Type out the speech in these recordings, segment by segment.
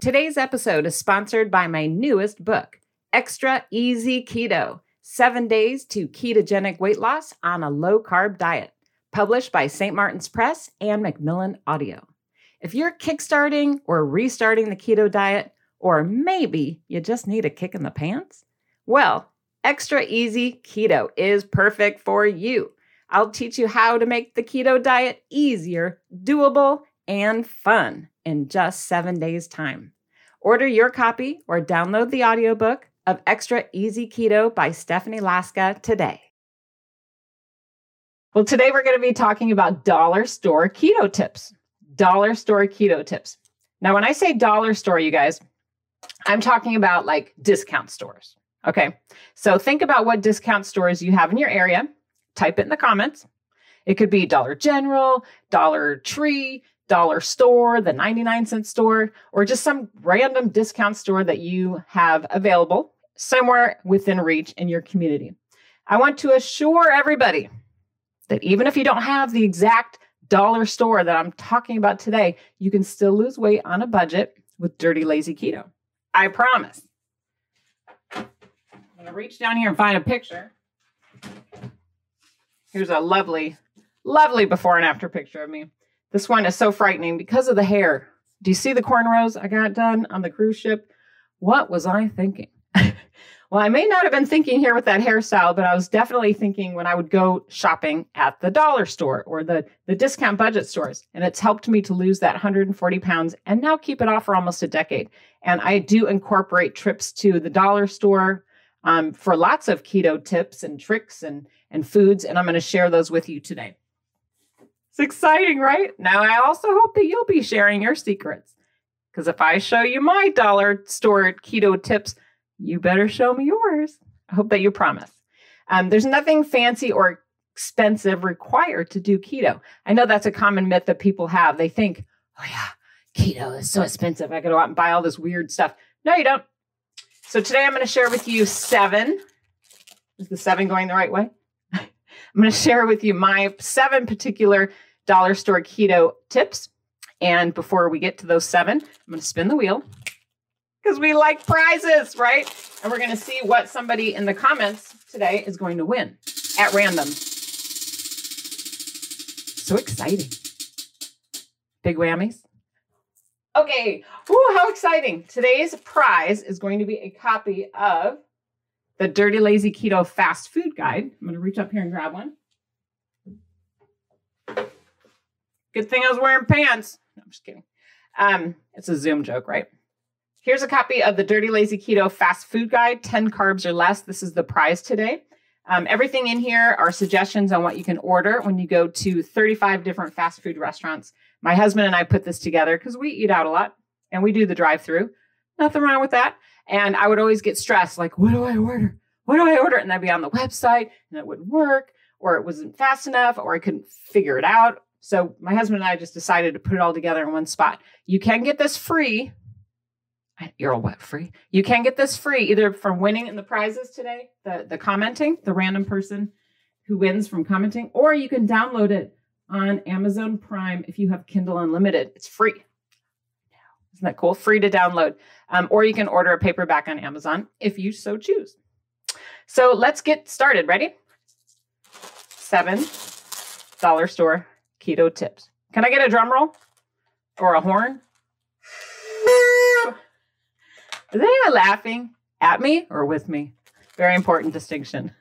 Today's episode is sponsored by my newest book, Extra Easy Keto Seven Days to Ketogenic Weight Loss on a Low Carb Diet, published by St. Martin's Press and Macmillan Audio. If you're kickstarting or restarting the keto diet, or maybe you just need a kick in the pants, well, Extra Easy Keto is perfect for you. I'll teach you how to make the keto diet easier, doable, and fun in just seven days' time. Order your copy or download the audiobook of Extra Easy Keto by Stephanie Laska today. Well, today we're going to be talking about dollar store keto tips. Dollar store keto tips. Now, when I say dollar store, you guys, I'm talking about like discount stores. Okay. So think about what discount stores you have in your area. Type it in the comments. It could be Dollar General, Dollar Tree, dollar store, the 99 cent store, or just some random discount store that you have available somewhere within reach in your community. I want to assure everybody that even if you don't have the exact dollar store that I'm talking about today, you can still lose weight on a budget with Dirty Lazy Keto. I promise. I'm going to reach down here and find a picture. Here's a lovely, lovely before and after picture of me. This one is so frightening because of the hair. Do you see the cornrows I got done on the cruise ship? What was I thinking? well, I may not have been thinking here with that hairstyle, but I was definitely thinking when I would go shopping at the dollar store or the, the discount budget stores. And it's helped me to lose that 140 pounds and now keep it off for almost a decade. And I do incorporate trips to the dollar store um, for lots of keto tips and tricks and, and foods. And I'm going to share those with you today. Exciting, right? Now, I also hope that you'll be sharing your secrets. Because if I show you my dollar store keto tips, you better show me yours. I hope that you promise. Um, there's nothing fancy or expensive required to do keto. I know that's a common myth that people have. They think, oh, yeah, keto is so expensive. I got to go out and buy all this weird stuff. No, you don't. So today I'm going to share with you seven. Is the seven going the right way? I'm going to share with you my seven particular dollar store keto tips. And before we get to those seven, I'm going to spin the wheel because we like prizes, right? And we're going to see what somebody in the comments today is going to win at random. So exciting. Big whammies. Okay. Ooh, how exciting. Today's prize is going to be a copy of the Dirty Lazy Keto Fast Food Guide. I'm going to reach up here and grab one. Good thing I was wearing pants. No, I'm just kidding. Um, it's a Zoom joke, right? Here's a copy of the Dirty Lazy Keto Fast Food Guide 10 carbs or less. This is the prize today. Um, everything in here are suggestions on what you can order when you go to 35 different fast food restaurants. My husband and I put this together because we eat out a lot and we do the drive through. Nothing wrong with that. And I would always get stressed like, what do I order? What do I order? And I'd be on the website and it wouldn't work, or it wasn't fast enough, or I couldn't figure it out. So my husband and I just decided to put it all together in one spot. You can get this free. You're all what free? You can get this free either from winning in the prizes today, the, the commenting, the random person who wins from commenting, or you can download it on Amazon Prime if you have Kindle Unlimited. It's free. Isn't that cool? Free to download. Um, or you can order a paperback on Amazon if you so choose. So let's get started. Ready? Seven dollar store keto tips. Can I get a drum roll or a horn? Are they laughing at me or with me? Very important distinction.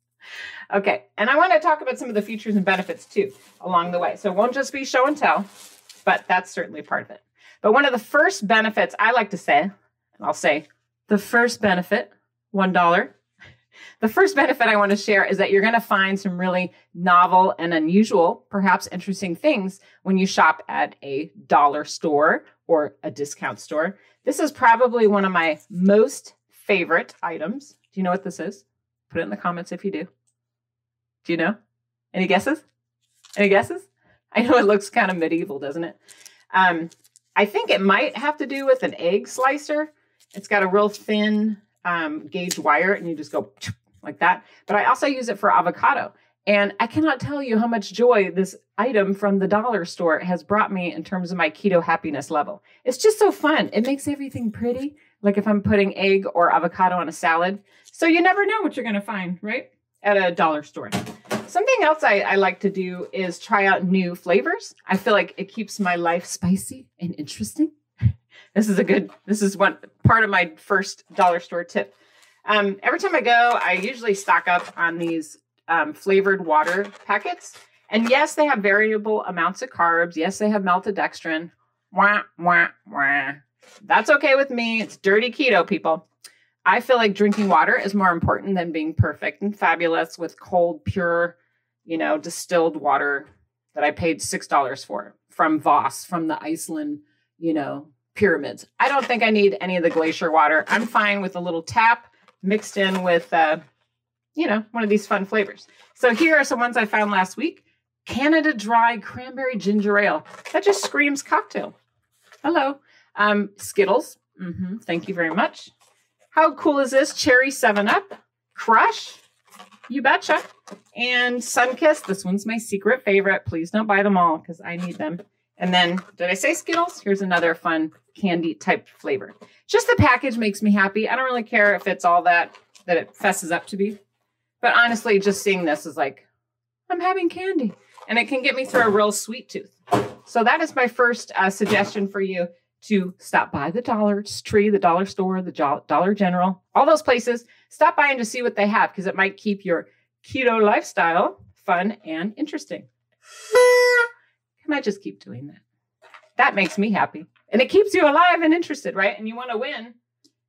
okay, and I want to talk about some of the features and benefits too along the way. So it won't just be show and tell, but that's certainly part of it. But one of the first benefits I like to say, and I'll say the first benefit, $1, the first benefit I want to share is that you're going to find some really novel and unusual, perhaps interesting things when you shop at a dollar store or a discount store. This is probably one of my most favorite items. Do you know what this is? Put it in the comments if you do. Do you know? Any guesses? Any guesses? I know it looks kind of medieval, doesn't it? Um, I think it might have to do with an egg slicer. It's got a real thin um, gauge wire, and you just go like that. But I also use it for avocado. And I cannot tell you how much joy this item from the dollar store has brought me in terms of my keto happiness level. It's just so fun. It makes everything pretty, like if I'm putting egg or avocado on a salad. So you never know what you're going to find, right? At a dollar store. Something else I, I, like to do is try out new flavors. I feel like it keeps my life spicy and interesting. This is a good, this is one part of my first dollar store tip. Um, every time I go, I usually stock up on these um, flavored water packets. And yes, they have variable amounts of carbs. Yes, they have maltodextrin. Wah, wah, wah. That's okay with me. It's dirty keto, people. I feel like drinking water is more important than being perfect and fabulous with cold, pure, you know, distilled water that I paid $6 for from Voss, from the Iceland, you know, pyramids. I don't think I need any of the glacier water. I'm fine with a little tap mixed in with, uh, you know, one of these fun flavors. So here are some ones I found last week Canada Dry Cranberry Ginger Ale. That just screams cocktail. Hello. Um, Skittles. Mm-hmm. Thank you very much. How cool is this? Cherry 7 Up, Crush, you betcha. And Sunkist. This one's my secret favorite. Please don't buy them all because I need them. And then, did I say Skittles? Here's another fun candy type flavor. Just the package makes me happy. I don't really care if it's all that that it fesses up to be. But honestly, just seeing this is like, I'm having candy. And it can get me through a real sweet tooth. So that is my first uh, suggestion for you to stop by the Dollar Tree, the Dollar Store, the Dollar General, all those places. Stop by and just see what they have because it might keep your keto lifestyle fun and interesting. Can I just keep doing that? That makes me happy. And it keeps you alive and interested, right? And you want to win.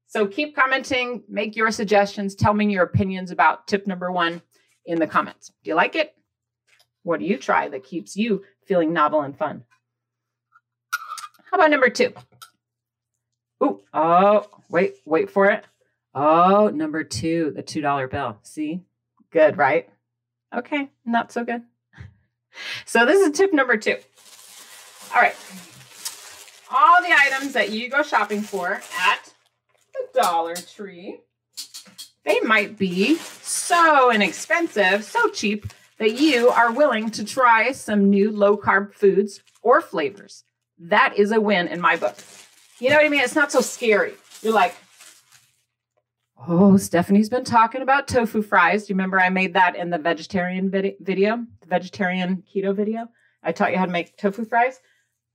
So keep commenting, make your suggestions, tell me your opinions about tip number one in the comments. Do you like it? What do you try that keeps you feeling novel and fun? How about number two? Ooh, oh, wait, wait for it. Oh, number two, the $2 bill. See? Good, right? Okay, not so good. So this is tip number two. All right. The items that you go shopping for at the Dollar Tree, they might be so inexpensive, so cheap that you are willing to try some new low carb foods or flavors. That is a win in my book. You know what I mean? It's not so scary. You're like, oh, Stephanie's been talking about tofu fries. Do you remember I made that in the vegetarian vid- video, the vegetarian keto video? I taught you how to make tofu fries.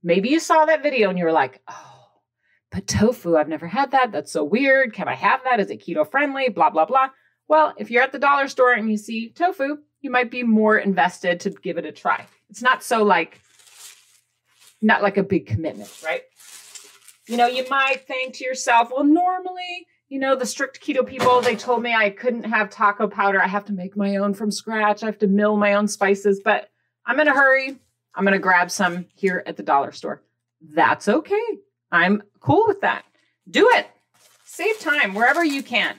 Maybe you saw that video and you were like, oh, but tofu, I've never had that. That's so weird. Can I have that? Is it keto friendly? Blah, blah, blah. Well, if you're at the dollar store and you see tofu, you might be more invested to give it a try. It's not so like, not like a big commitment, right? You know, you might think to yourself, well, normally, you know, the strict keto people, they told me I couldn't have taco powder. I have to make my own from scratch. I have to mill my own spices, but I'm in a hurry. I'm going to grab some here at the dollar store. That's okay. I'm cool with that. Do it. Save time wherever you can.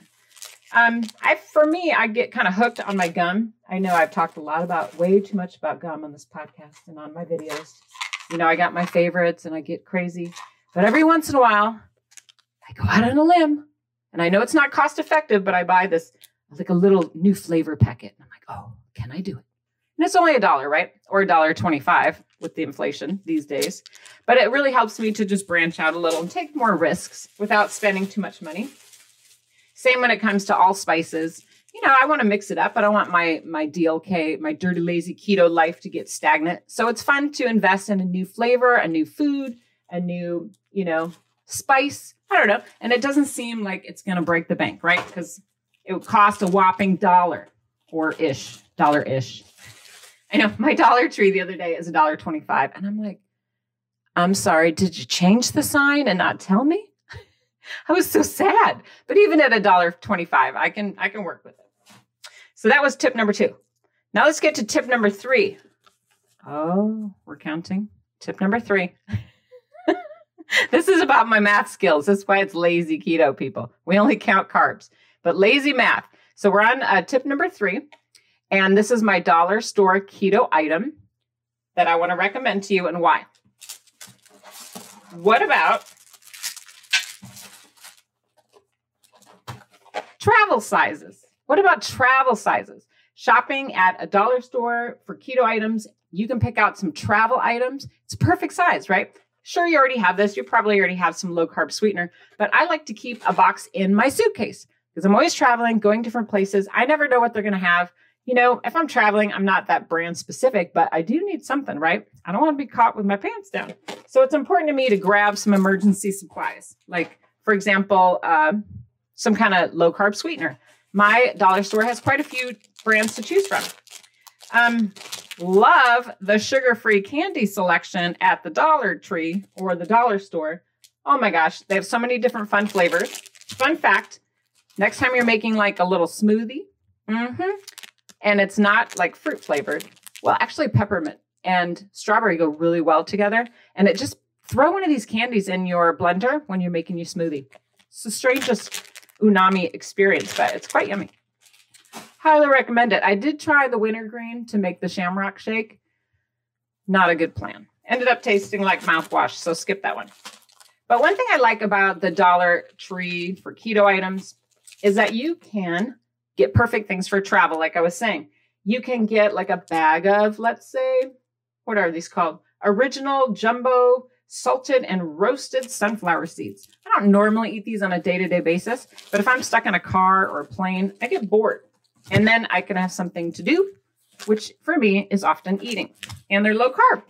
Um, I for me, I get kind of hooked on my gum. I know I've talked a lot about way too much about gum on this podcast and on my videos. You know, I got my favorites and I get crazy. But every once in a while, I go out on a limb. And I know it's not cost effective, but I buy this like a little new flavor packet. I'm like, oh, can I do it? And it's only a dollar, right? Or a dollar 25 with the inflation these days. But it really helps me to just branch out a little and take more risks without spending too much money. Same when it comes to all spices. You know, I want to mix it up. I don't want my my DLK, my dirty lazy keto life to get stagnant. So it's fun to invest in a new flavor, a new food, a new, you know, spice. I don't know. And it doesn't seem like it's going to break the bank, right? Because it would cost a whopping dollar or ish, dollar ish I know my Dollar Tree the other day is a dollar twenty-five, and I'm like, I'm sorry, did you change the sign and not tell me? I was so sad. But even at a dollar twenty-five, I can I can work with it. So that was tip number two. Now let's get to tip number three. Oh, we're counting. Tip number three. this is about my math skills. That's why it's lazy keto, people. We only count carbs, but lazy math. So we're on uh, tip number three. And this is my dollar store keto item that I want to recommend to you and why. What about travel sizes? What about travel sizes? Shopping at a dollar store for keto items, you can pick out some travel items. It's perfect size, right? Sure, you already have this. You probably already have some low carb sweetener, but I like to keep a box in my suitcase because I'm always traveling, going different places. I never know what they're going to have. You know, if I'm traveling, I'm not that brand specific, but I do need something, right? I don't want to be caught with my pants down. So it's important to me to grab some emergency supplies, like, for example, uh, some kind of low carb sweetener. My dollar store has quite a few brands to choose from. Um, love the sugar free candy selection at the Dollar Tree or the dollar store. Oh my gosh, they have so many different fun flavors. Fun fact next time you're making like a little smoothie, mm-hmm, and it's not like fruit flavored, well, actually, peppermint and strawberry go really well together. And it just throw one of these candies in your blender when you're making your smoothie. It's the strangest umami experience, but it's quite yummy. Highly recommend it. I did try the wintergreen to make the shamrock shake. Not a good plan. Ended up tasting like mouthwash, so skip that one. But one thing I like about the Dollar Tree for keto items is that you can get perfect things for travel, like I was saying. You can get like a bag of, let's say, what are these called? Original jumbo salted and roasted sunflower seeds. I don't normally eat these on a day to day basis, but if I'm stuck in a car or a plane, I get bored. And then I can have something to do, which for me is often eating. And they're low carb.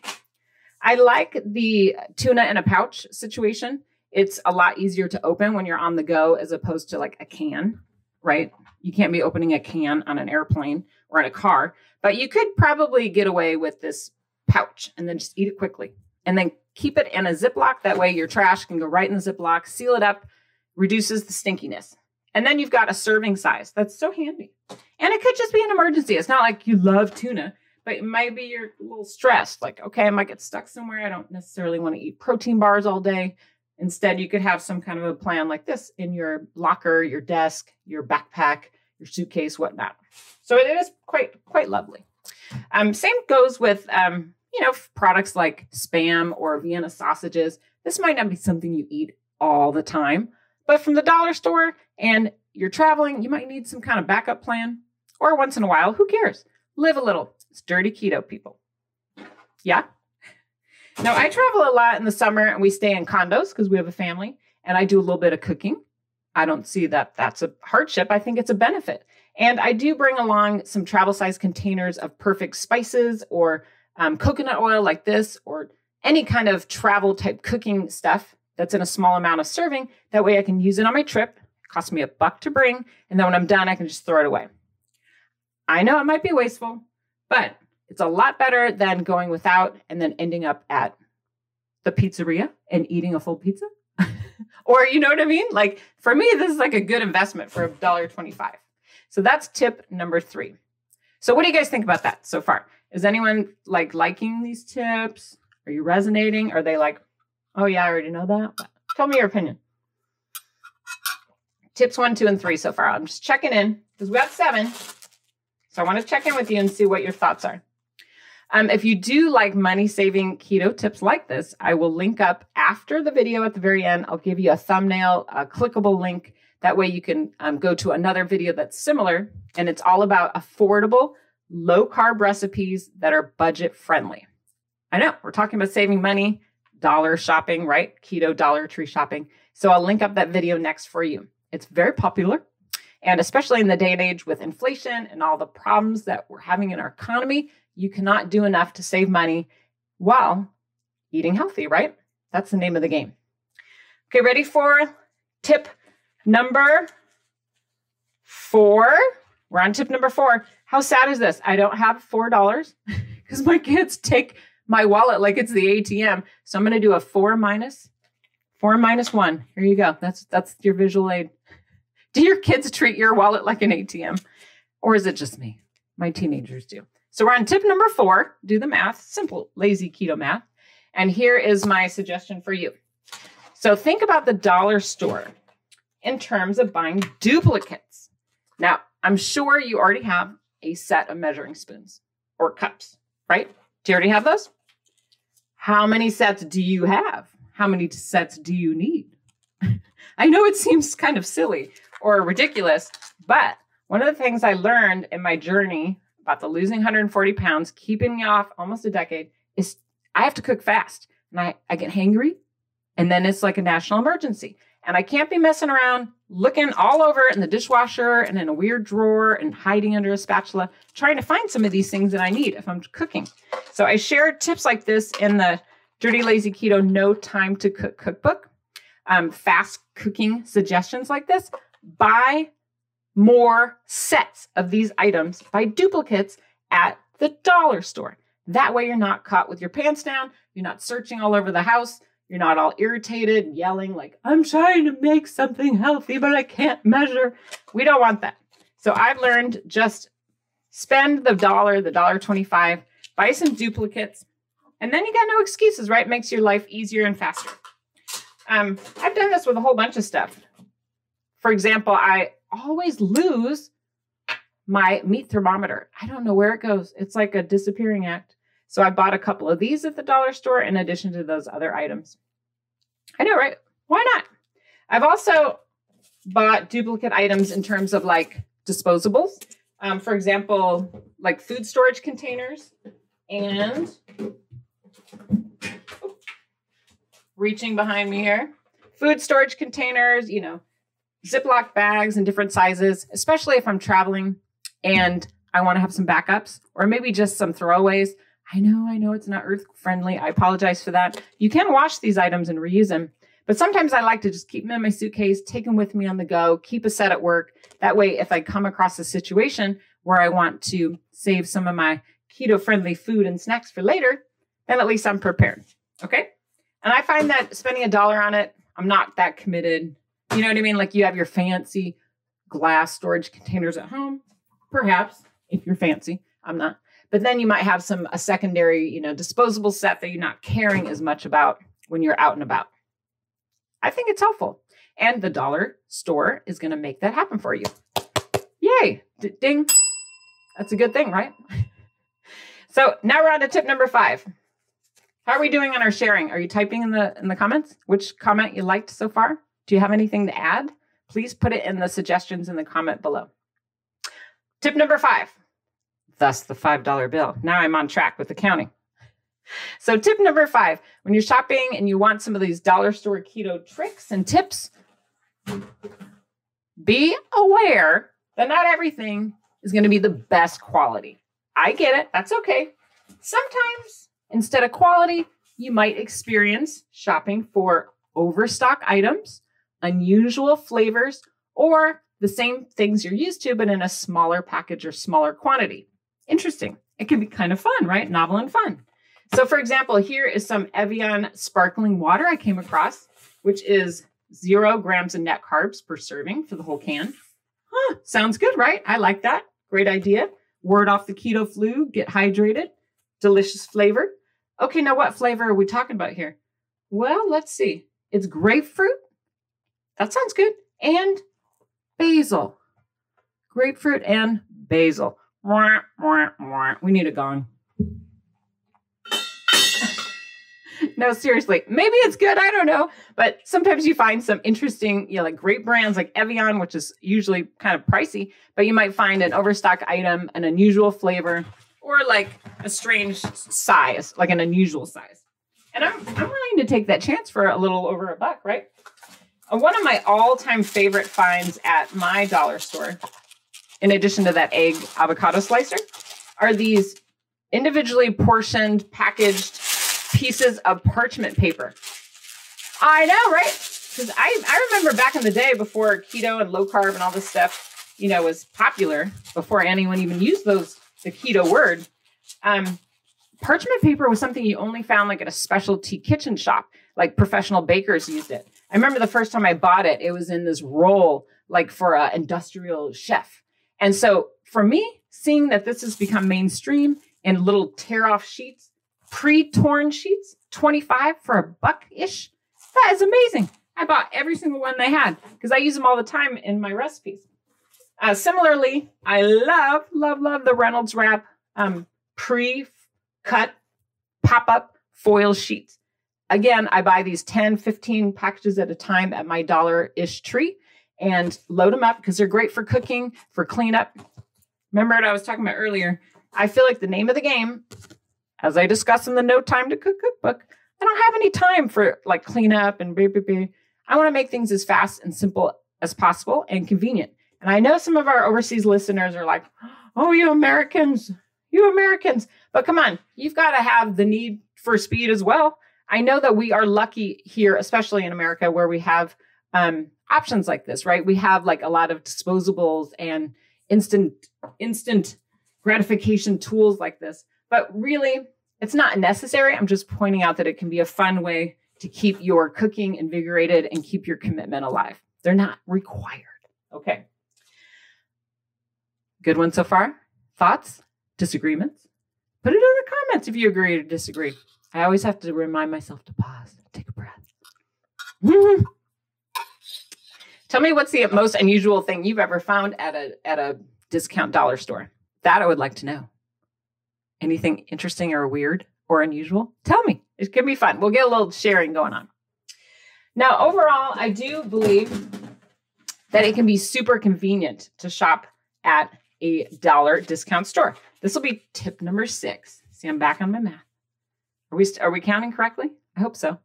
I like the tuna in a pouch situation. It's a lot easier to open when you're on the go as opposed to like a can, right? You can't be opening a can on an airplane or in a car, but you could probably get away with this pouch and then just eat it quickly. And then keep it in a Ziploc. That way your trash can go right in the Ziploc, seal it up, reduces the stinkiness. And then you've got a serving size. That's so handy. And it could just be an emergency. It's not like you love tuna, but maybe you're a little stressed. Like, okay, I might get stuck somewhere. I don't necessarily want to eat protein bars all day. Instead, you could have some kind of a plan like this in your locker, your desk, your backpack, your suitcase, whatnot. So it is quite quite lovely. Um, same goes with um, you know products like spam or Vienna sausages. This might not be something you eat all the time, but from the dollar store and you're traveling, you might need some kind of backup plan. Or once in a while, who cares? Live a little. It's dirty keto, people. Yeah. Now, I travel a lot in the summer and we stay in condos because we have a family and I do a little bit of cooking. I don't see that that's a hardship. I think it's a benefit. And I do bring along some travel size containers of perfect spices or um, coconut oil like this or any kind of travel type cooking stuff that's in a small amount of serving. That way I can use it on my trip. It costs me a buck to bring. And then when I'm done, I can just throw it away. I know it might be wasteful, but it's a lot better than going without and then ending up at the pizzeria and eating a full pizza. or you know what I mean? Like for me, this is like a good investment for a dollar twenty-five. So that's tip number three. So what do you guys think about that so far? Is anyone like liking these tips? Are you resonating? Are they like, oh yeah, I already know that? Tell me your opinion. Tips one, two, and three so far. I'm just checking in because we have seven. So I want to check in with you and see what your thoughts are. Um, if you do like money saving keto tips like this, I will link up after the video at the very end. I'll give you a thumbnail, a clickable link. That way you can um, go to another video that's similar. And it's all about affordable, low carb recipes that are budget friendly. I know we're talking about saving money, dollar shopping, right? Keto Dollar Tree shopping. So I'll link up that video next for you. It's very popular. And especially in the day and age with inflation and all the problems that we're having in our economy, you cannot do enough to save money while eating healthy, right? That's the name of the game. Okay, ready for tip number four? We're on tip number four. How sad is this? I don't have $4 because my kids take my wallet like it's the ATM. So I'm going to do a four minus four minus one. Here you go. That's that's your visual aid. Do your kids treat your wallet like an ATM? Or is it just me? My teenagers do. So we're on tip number four do the math, simple, lazy keto math. And here is my suggestion for you. So think about the dollar store in terms of buying duplicates. Now, I'm sure you already have a set of measuring spoons or cups, right? Do you already have those? How many sets do you have? How many sets do you need? I know it seems kind of silly or ridiculous, but one of the things I learned in my journey about the losing 140 pounds, keeping me off almost a decade, is I have to cook fast. And I, I get hangry, and then it's like a national emergency. And I can't be messing around looking all over in the dishwasher and in a weird drawer and hiding under a spatula, trying to find some of these things that I need if I'm cooking. So I shared tips like this in the Dirty Lazy Keto No Time to Cook cookbook. Um, fast cooking suggestions like this. Buy more sets of these items, buy duplicates at the dollar store. That way, you're not caught with your pants down. You're not searching all over the house. You're not all irritated and yelling, like, I'm trying to make something healthy, but I can't measure. We don't want that. So I've learned just spend the dollar, the dollar 25, buy some duplicates, and then you got no excuses, right? Makes your life easier and faster. Um, I've done this with a whole bunch of stuff. For example, I always lose my meat thermometer. I don't know where it goes. It's like a disappearing act. So I bought a couple of these at the dollar store in addition to those other items. I know, right? Why not? I've also bought duplicate items in terms of like disposables. Um, for example, like food storage containers and reaching behind me here, food storage containers, you know, Ziploc bags in different sizes, especially if I'm traveling and I want to have some backups or maybe just some throwaways. I know, I know it's not earth friendly. I apologize for that. You can wash these items and reuse them, but sometimes I like to just keep them in my suitcase, take them with me on the go, keep a set at work. That way, if I come across a situation where I want to save some of my keto friendly food and snacks for later, then at least I'm prepared. Okay. And I find that spending a dollar on it, I'm not that committed. You know what I mean? Like you have your fancy glass storage containers at home, perhaps, if you're fancy. I'm not. But then you might have some a secondary you know disposable set that you're not caring as much about when you're out and about. I think it's helpful. And the dollar store is going to make that happen for you. Yay! Ding. That's a good thing right? So now we're on to tip number five. How are we doing on our sharing? Are you typing in the in the comments which comment you liked so far do you have anything to add please put it in the suggestions in the comment below tip number five thus the $5 bill. Now I'm on track with accounting. So, tip number five when you're shopping and you want some of these dollar store keto tricks and tips, be aware that not everything is going to be the best quality. I get it. That's okay. Sometimes, instead of quality, you might experience shopping for overstock items, unusual flavors, or the same things you're used to, but in a smaller package or smaller quantity interesting. It can be kind of fun, right? Novel and fun. So, for example, here is some Evian sparkling water I came across, which is zero grams of net carbs per serving for the whole can. Huh, sounds good, right? I like that. Great idea. Word off the keto flu, get hydrated. Delicious flavor. Okay, now what flavor are we talking about here? Well, let's see. It's grapefruit. That sounds good. And basil. Grapefruit and basil. We need a gong. no, seriously. Maybe it's good. I don't know. But sometimes you find some interesting, you know, like great brands like Evian, which is usually kind of pricey, but you might find an overstock item, an unusual flavor, or like a strange size, like an unusual size. And I'm, I'm willing to take that chance for a little over a buck, right? Uh, one of my all time favorite finds at my dollar store in addition to that egg avocado slicer, are these individually portioned, packaged pieces of parchment paper. I know, right? Because I, I remember back in the day before keto and low carb and all this stuff, you know, was popular, before anyone even used those the keto word. Um, parchment paper was something you only found like at a specialty kitchen shop, like professional bakers used it. I remember the first time I bought it, it was in this roll, like for an industrial chef. And so for me, seeing that this has become mainstream in little tear off sheets, pre torn sheets, 25 for a buck ish, that is amazing. I bought every single one they had because I use them all the time in my recipes. Uh, similarly, I love, love, love the Reynolds Wrap um, pre cut pop up foil sheets. Again, I buy these 10, 15 packages at a time at my dollar ish tree and load them up because they're great for cooking, for cleanup. Remember what I was talking about earlier? I feel like the name of the game, as I discuss in the No Time to Cook cookbook, I don't have any time for like cleanup and blah, blah, blah. I want to make things as fast and simple as possible and convenient. And I know some of our overseas listeners are like, oh, you Americans, you Americans. But come on, you've got to have the need for speed as well. I know that we are lucky here, especially in America, where we have um, options like this, right? We have like a lot of disposables and instant instant gratification tools like this. But really, it's not necessary. I'm just pointing out that it can be a fun way to keep your cooking invigorated and keep your commitment alive. They're not required. Okay. Good one so far? Thoughts? Disagreements? Put it in the comments if you agree or disagree. I always have to remind myself to pause, take a breath. Tell me what's the most unusual thing you've ever found at a at a discount dollar store. That I would like to know. Anything interesting or weird or unusual? Tell me. It could be fun. We'll get a little sharing going on. Now, overall, I do believe that it can be super convenient to shop at a dollar discount store. This will be tip number six. See, I'm back on my math. Are we are we counting correctly? I hope so.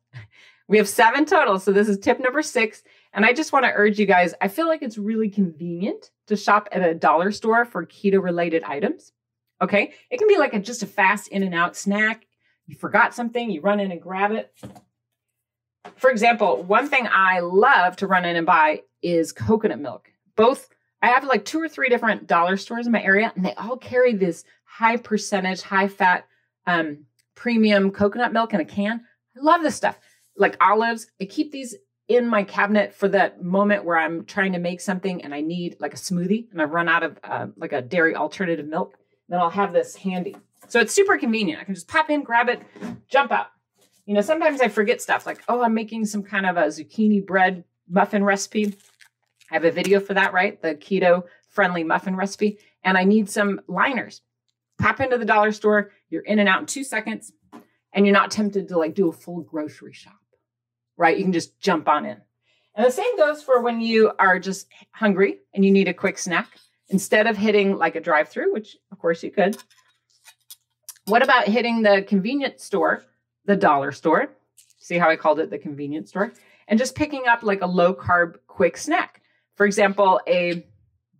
We have seven total, so this is tip number six. And I just want to urge you guys. I feel like it's really convenient to shop at a dollar store for keto related items. Okay, it can be like a, just a fast in and out snack. You forgot something, you run in and grab it. For example, one thing I love to run in and buy is coconut milk. Both I have like two or three different dollar stores in my area, and they all carry this high percentage, high fat, um, premium coconut milk in a can. I love this stuff. Like olives, I keep these in my cabinet for that moment where I'm trying to make something and I need like a smoothie and I've run out of uh, like a dairy alternative milk. Then I'll have this handy. So it's super convenient. I can just pop in, grab it, jump out. You know, sometimes I forget stuff like, oh, I'm making some kind of a zucchini bread muffin recipe. I have a video for that, right? The keto friendly muffin recipe. And I need some liners. Pop into the dollar store, you're in and out in two seconds, and you're not tempted to like do a full grocery shop, right? You can just jump on in. And the same goes for when you are just hungry and you need a quick snack. Instead of hitting like a drive through, which of course you could, what about hitting the convenience store, the dollar store? See how I called it the convenience store? And just picking up like a low carb quick snack. For example, a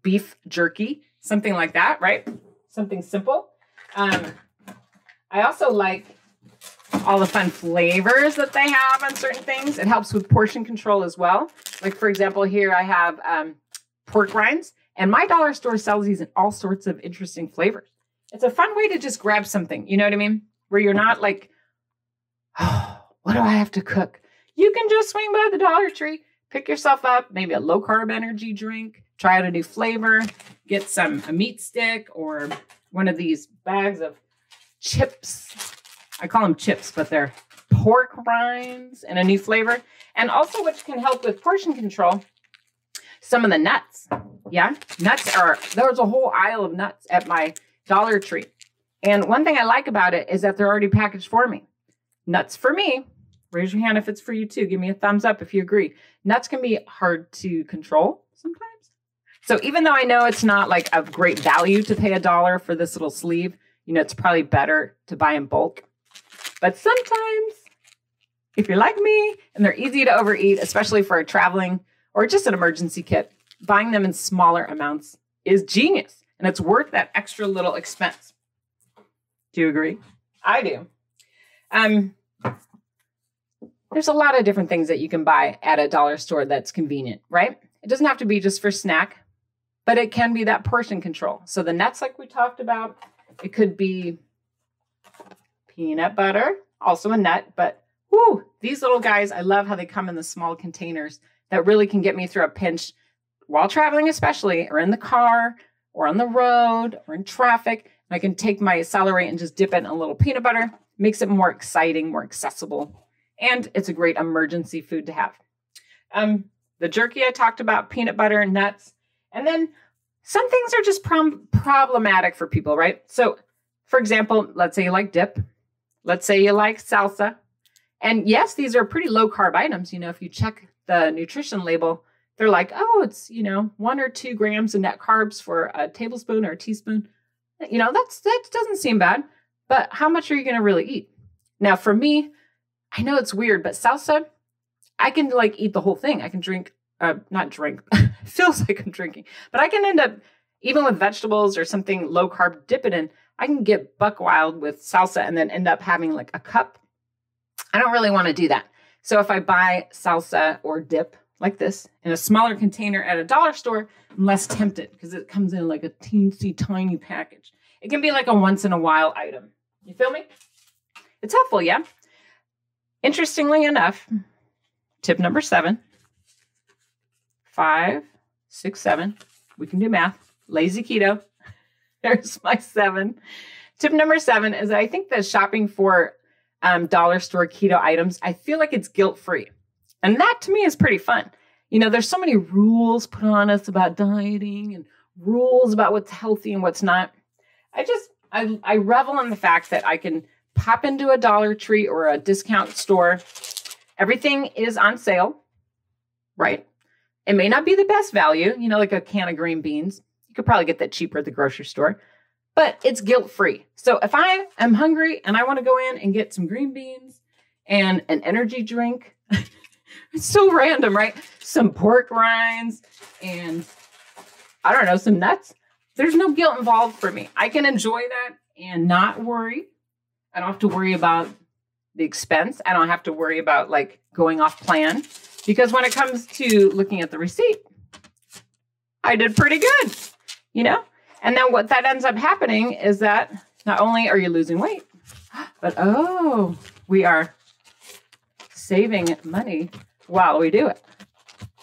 beef jerky, something like that, right? Something simple. Um, I also like all the fun flavors that they have on certain things. It helps with portion control as well. Like, for example, here I have um, pork rinds, and my dollar store sells these in all sorts of interesting flavors. It's a fun way to just grab something, you know what I mean? Where you're not like, oh, what do I have to cook? You can just swing by the Dollar Tree, pick yourself up maybe a low carb energy drink, try out a new flavor, get some a meat stick or one of these bags of chips. I call them chips, but they're pork rinds and a new flavor. And also, which can help with portion control, some of the nuts. Yeah, nuts are, there's a whole aisle of nuts at my Dollar Tree. And one thing I like about it is that they're already packaged for me. Nuts for me, Raise your hand if it's for you too. Give me a thumbs up if you agree. Nuts can be hard to control sometimes. So even though I know it's not like of great value to pay a dollar for this little sleeve, you know, it's probably better to buy in bulk. But sometimes, if you're like me and they're easy to overeat, especially for a traveling or just an emergency kit, buying them in smaller amounts is genius and it's worth that extra little expense. Do you agree? I do. Um, there's a lot of different things that you can buy at a dollar store that's convenient, right? It doesn't have to be just for snack, but it can be that portion control. So the nuts, like we talked about, it could be peanut butter, also a nut, but whoo, these little guys, I love how they come in the small containers that really can get me through a pinch while traveling, especially, or in the car, or on the road or in traffic. I can take my celery and just dip it in a little peanut butter. Makes it more exciting, more accessible, and it's a great emergency food to have. Um, the jerky I talked about, peanut butter, nuts, and then some things are just prom- problematic for people, right? So, for example, let's say you like dip, let's say you like salsa, and yes, these are pretty low carb items. You know, if you check the nutrition label, they're like, oh, it's, you know, one or two grams of net carbs for a tablespoon or a teaspoon. You know, that's that doesn't seem bad, but how much are you going to really eat? Now, for me, I know it's weird, but salsa, I can like eat the whole thing. I can drink, uh, not drink, feels like I'm drinking, but I can end up, even with vegetables or something low carb, dip it in. I can get buck wild with salsa and then end up having like a cup. I don't really want to do that. So if I buy salsa or dip like this in a smaller container at a dollar store, I'm less tempted because it comes in like a teensy tiny package. It can be like a once in a while item. You feel me? It's helpful, yeah. Interestingly enough, tip number seven, five, six, seven. We can do math. Lazy keto. There's my seven. Tip number seven is I think that shopping for um, dollar store keto items, I feel like it's guilt free. And that to me is pretty fun. You know, there's so many rules put on us about dieting and rules about what's healthy and what's not. I just, I, I revel in the fact that I can pop into a Dollar Tree or a discount store. Everything is on sale, right? It may not be the best value, you know, like a can of green beans. You could probably get that cheaper at the grocery store, but it's guilt free. So if I am hungry and I want to go in and get some green beans and an energy drink, it's so random, right? Some pork rinds and I don't know, some nuts. There's no guilt involved for me. I can enjoy that and not worry. I don't have to worry about the expense. I don't have to worry about like going off plan because when it comes to looking at the receipt, I did pretty good, you know? And then what that ends up happening is that not only are you losing weight, but oh, we are saving money while we do it.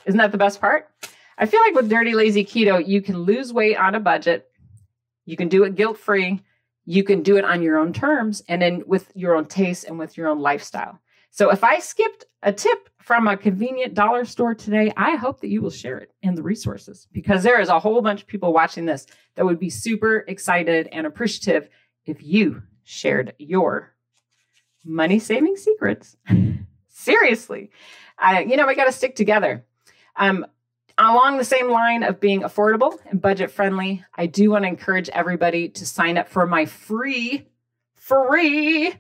Isn't that the best part? I feel like with Dirty Lazy Keto, you can lose weight on a budget. You can do it guilt free. You can do it on your own terms and then with your own taste and with your own lifestyle. So if I skipped a tip from a convenient dollar store today, I hope that you will share it in the resources because there is a whole bunch of people watching this that would be super excited and appreciative if you shared your money saving secrets. Seriously. You know, we got to stick together. Um, along the same line of being affordable and budget friendly, I do want to encourage everybody to sign up for my free, free,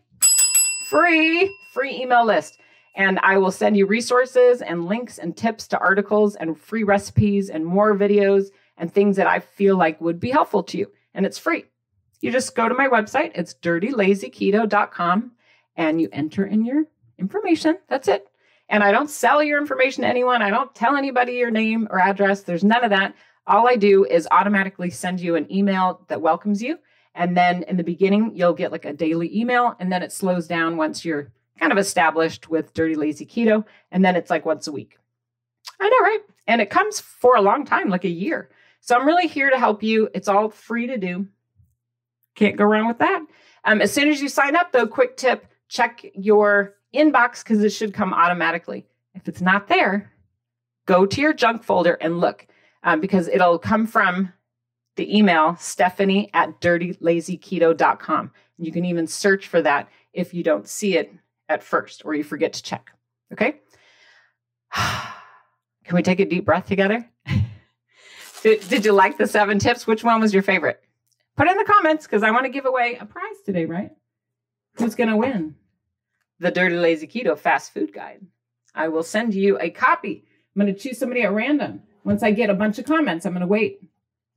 free, free email list. And I will send you resources and links and tips to articles and free recipes and more videos and things that I feel like would be helpful to you. And it's free. You just go to my website, it's dirtylazyketo.com, and you enter in your information. That's it. And I don't sell your information to anyone. I don't tell anybody your name or address. There's none of that. All I do is automatically send you an email that welcomes you. And then in the beginning, you'll get like a daily email, and then it slows down once you're kind of established with Dirty Lazy Keto. And then it's like once a week. I know, right? And it comes for a long time, like a year. So I'm really here to help you. It's all free to do. Can't go wrong with that. Um, as soon as you sign up, though, quick tip check your inbox because it should come automatically. If it's not there, go to your junk folder and look um, because it'll come from the email stephanie at dirtylazyketo.com. You can even search for that if you don't see it at first or you forget to check. Okay? Can we take a deep breath together? did, did you like the seven tips? Which one was your favorite? Put in the comments because I want to give away a prize today, right? Who's going to win? The Dirty Lazy Keto Fast Food Guide. I will send you a copy. I'm going to choose somebody at random. Once I get a bunch of comments, I'm going to wait.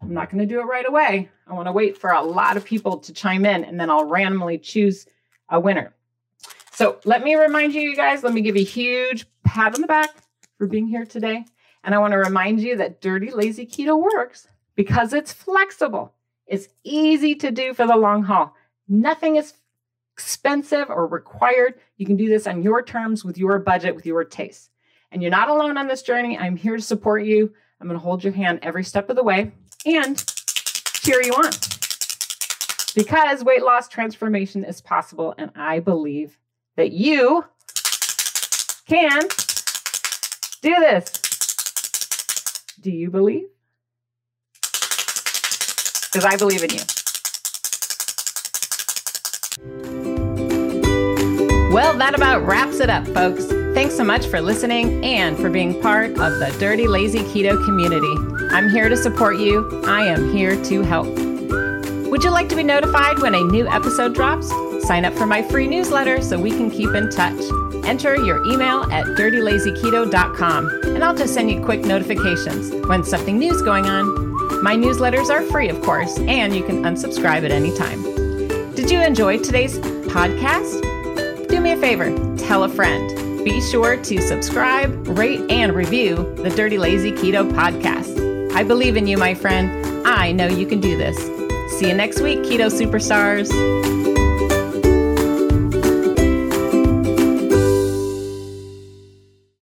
I'm not going to do it right away. I want to wait for a lot of people to chime in and then I'll randomly choose a winner. So let me remind you, you guys, let me give you a huge pat on the back for being here today. And I want to remind you that Dirty Lazy Keto works because it's flexible. It's easy to do for the long haul. Nothing is expensive or required. You can do this on your terms with your budget, with your taste. And you're not alone on this journey. I'm here to support you. I'm going to hold your hand every step of the way. And cheer you on. Because weight loss transformation is possible, and I believe that you can do this. Do you believe? Because I believe in you. Well, that about wraps it up, folks. Thanks so much for listening and for being part of the Dirty Lazy Keto community. I'm here to support you. I am here to help. Would you like to be notified when a new episode drops? Sign up for my free newsletter so we can keep in touch. Enter your email at dirtylazyketo.com and I'll just send you quick notifications when something new is going on. My newsletters are free, of course, and you can unsubscribe at any time. Did you enjoy today's podcast? Do me a favor, tell a friend. Be sure to subscribe, rate, and review the Dirty Lazy Keto podcast. I believe in you, my friend. I know you can do this. See you next week, Keto Superstars.